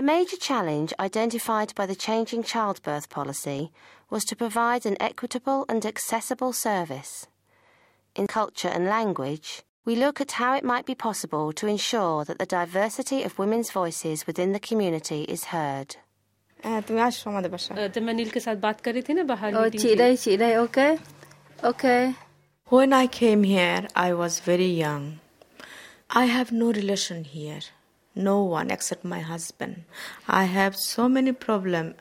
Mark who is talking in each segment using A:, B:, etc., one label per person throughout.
A: A major challenge identified by the changing childbirth policy was to provide an equitable and accessible service. In culture and language, we look at how it might be possible to ensure that the diversity of women's voices within the community is heard.
B: Uh,
C: oh,
D: when I came here, I was very young. I have no relation here. No one except my husband. I have so many problems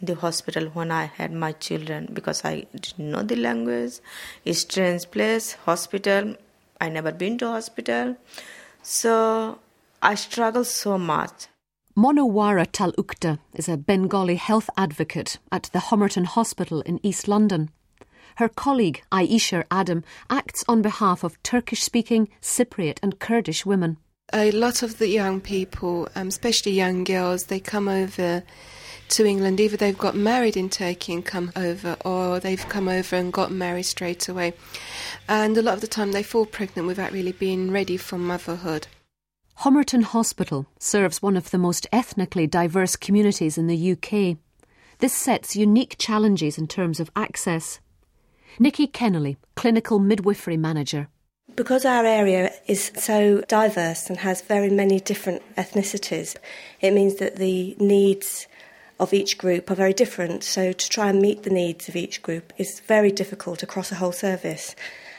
D: in the hospital when I had my children because I didn't know the language. A strange place, hospital. I never been to hospital. So I struggle so much.
E: Monowara Tal Ukta is a Bengali health advocate at the Homerton Hospital in East London. Her colleague, Aisha Adam, acts on behalf of Turkish speaking, Cypriot, and Kurdish women.
F: A lot of the young people, um, especially young girls, they come over to England. Either they've got married in Turkey and come over, or they've come over and got married straight away. And a lot of the time they fall pregnant without really being ready for motherhood.
E: Homerton Hospital serves one of the most ethnically diverse communities in the UK. This sets unique challenges in terms of access. Nikki Kennelly, Clinical Midwifery Manager.
G: Because our area is so diverse and has very many different ethnicities, it means that the needs of each group are very different. So, to try and meet the needs of each group is very difficult across a whole service.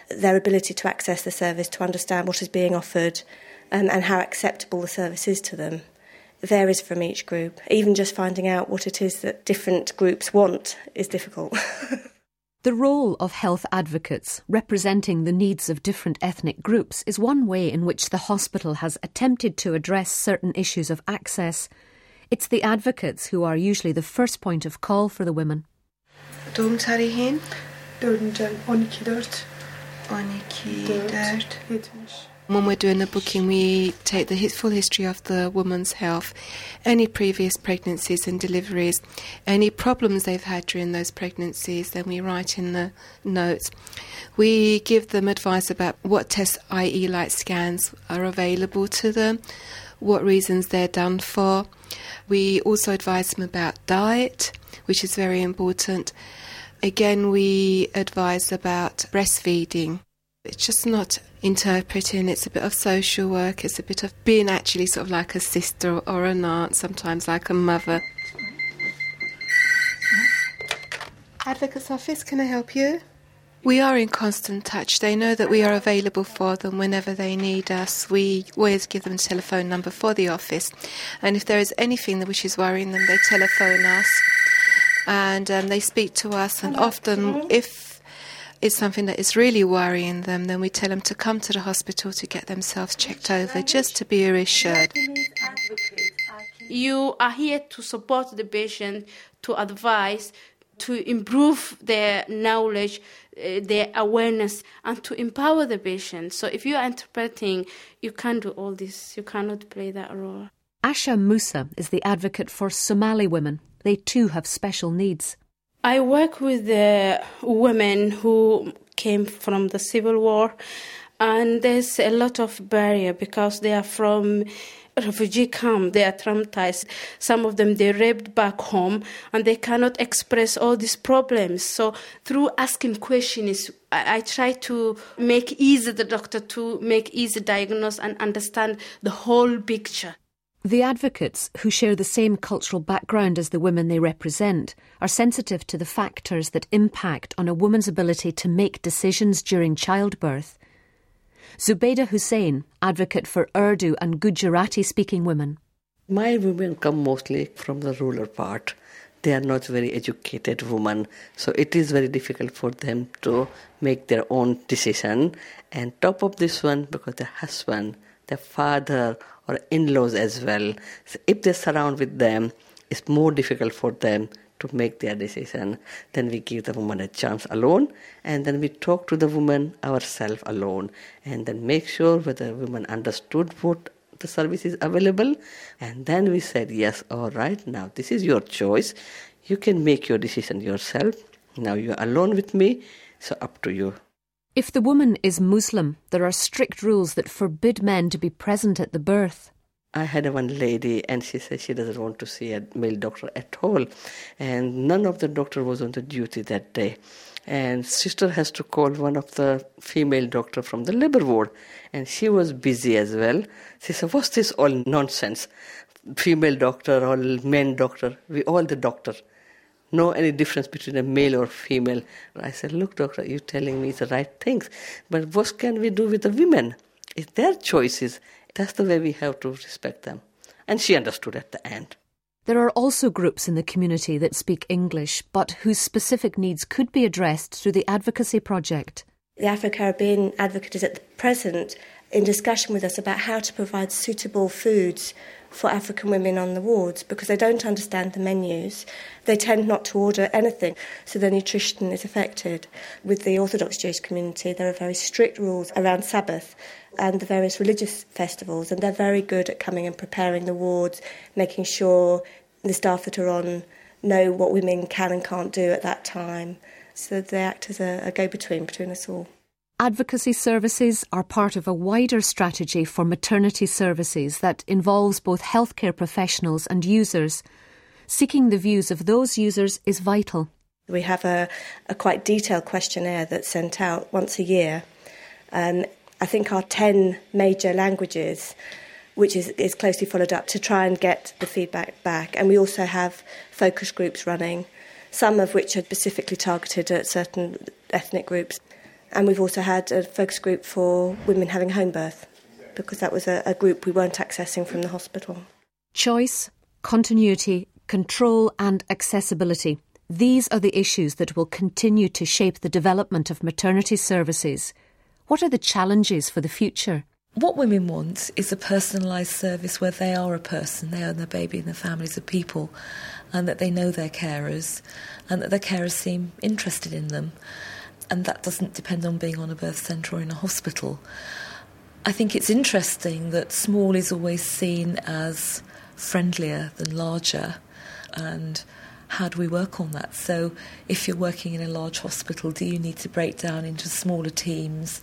G: Their ability to access the service, to understand what is being offered, um, and how acceptable the service is to them varies from each group. Even just finding out what it is that different groups want is difficult.
E: The role of health advocates representing the needs of different ethnic groups is one way in which the hospital has attempted to address certain issues of access. It's the advocates who are usually the first point of call for the women.
F: Doğum tarihin?
H: Dördüncü ay 12 4
F: 12
H: 4
F: 4.
H: 70.
F: When we're doing a booking, we take the full history of the woman's health, any previous pregnancies and deliveries, any problems they've had during those pregnancies, then we write in the notes. We give them advice about what tests, i.e., light scans, are available to them, what reasons they're done for. We also advise them about diet, which is very important. Again, we advise about breastfeeding. It's just not interpreting, it's a bit of social work, it's a bit of being actually sort of like a sister or an aunt, sometimes like a mother. Advocate's office, can I help you? We are in constant touch. They know that we are available for them whenever they need us. We always give them a telephone number for the office. And if there is anything which is worrying them, they telephone us and um, they speak to us. And often, if it's something that is really worrying them, then we tell them to come to the hospital to get themselves checked over just to be reassured.
I: You are here to support the patient, to advise, to improve their knowledge, uh, their awareness, and to empower the patient. So if you are interpreting, you can't do all this. You cannot play that role.
E: Asha Musa is the advocate for Somali women. They too have special needs.
I: I work with the women who came from the civil war, and there's a lot of barrier because they are from refugee camp. They are traumatized. Some of them they raped back home, and they cannot express all these problems. So through asking questions, I, I try to make easy the doctor to make easy diagnose and understand the whole picture.
E: The advocates, who share the same cultural background as the women they represent, are sensitive to the factors that impact on a woman's ability to make decisions during childbirth. Zubaydah Hussein, advocate for Urdu and Gujarati speaking women.
J: My women come mostly from the rural part. They are not very educated women, so it is very difficult for them to make their own decision. And top of this one, because their husband, their father, or in-laws as well, so if they surround with them, it's more difficult for them to make their decision. Then we give the woman a chance alone, and then we talk to the woman ourselves alone, and then make sure whether the woman understood what the service is available, and then we said yes, all right, now this is your choice. You can make your decision yourself. Now you're alone with me, so up to you.
E: If the woman is Muslim, there are strict rules that forbid men to be present at the birth.
J: I had one lady, and she said she doesn't want to see a male doctor at all, and none of the doctor was on the duty that day. And sister has to call one of the female doctor from the labor ward, and she was busy as well. She said, "What's this all nonsense? Female doctor or men doctor? We all the doctor." No any difference between a male or female. I said, look, doctor, you're telling me the right things, but what can we do with the women? It's their choices. That's the way we have to respect them. And she understood at the end.
E: There are also groups in the community that speak English, but whose specific needs could be addressed through the Advocacy Project.
G: The Afro Caribbean Advocate is at the present in discussion with us about how to provide suitable foods for African women on the wards because they don't understand the menus. They tend not to order anything, so their nutrition is affected. With the Orthodox Jewish community, there are very strict rules around Sabbath and the various religious festivals, and they're very good at coming and preparing the wards, making sure the staff that are on know what women can and can't do at that time. So they act as a, a go between between us all.
E: Advocacy services are part of a wider strategy for maternity services that involves both healthcare professionals and users. Seeking the views of those users is vital.
G: We have a, a quite detailed questionnaire that's sent out once a year. Um, I think our 10 major languages, which is, is closely followed up to try and get the feedback back. And we also have focus groups running, some of which are specifically targeted at certain ethnic groups. And we've also had a focus group for women having home birth, because that was a, a group we weren't accessing from the hospital.
E: Choice, continuity, control, and accessibility. These are the issues that will continue to shape the development of maternity services. What are the challenges for the future?
K: What women want is a personalised service where they are a person, they are their baby and their families are people, and that they know their carers, and that their carers seem interested in them and that doesn't depend on being on a birth centre or in a hospital. I think it's interesting that small is always seen as friendlier than larger, and how do we work on that? So, if you're working in a large hospital, do you need to break down into smaller teams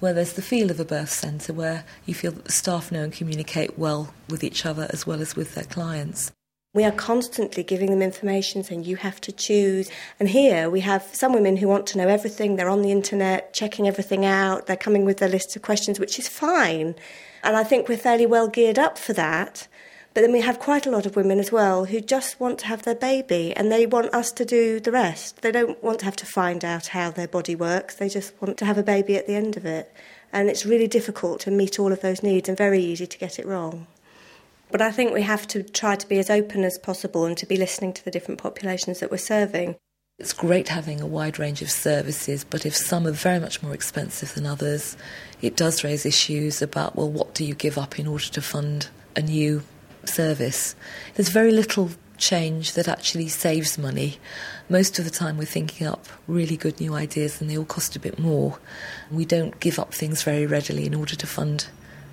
K: where there's the feel of a birth centre, where you feel that the staff know and communicate well with each other as well as with their clients?
G: We are constantly giving them information saying you have to choose. And here we have some women who want to know everything. They're on the internet, checking everything out. They're coming with their list of questions, which is fine. And I think we're fairly well geared up for that. But then we have quite a lot of women as well who just want to have their baby and they want us to do the rest. They don't want to have to find out how their body works, they just want to have a baby at the end of it. And it's really difficult to meet all of those needs and very easy to get it wrong. But I think we have to try to be as open as possible and to be listening to the different populations that we're serving.
K: It's great having a wide range of services, but if some are very much more expensive than others, it does raise issues about, well, what do you give up in order to fund a new service? There's very little change that actually saves money. Most of the time, we're thinking up really good new ideas and they all cost a bit more. We don't give up things very readily in order to fund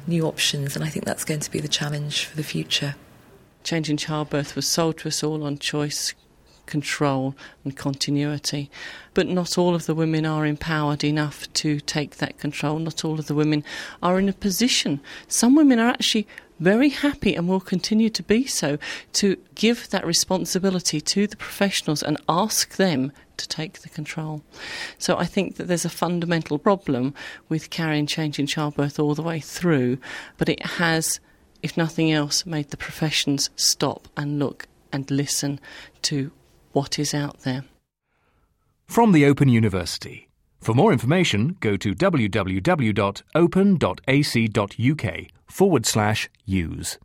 K: new options, and I think that's going to be the challenge for the future.
L: Changing childbirth was sold to us all on choice, control, and continuity. But not all of the women are empowered enough to take that control. Not all of the women are in a position. Some women are actually very happy and will continue to be so to give that responsibility to the professionals and ask them to take the control. So I think that there's a fundamental problem with carrying change in childbirth all the way through, but it has, if nothing else, made the professions stop and look and listen to what is out there.
M: From the Open University. For more information, go to www.open.ac.uk forward slash use.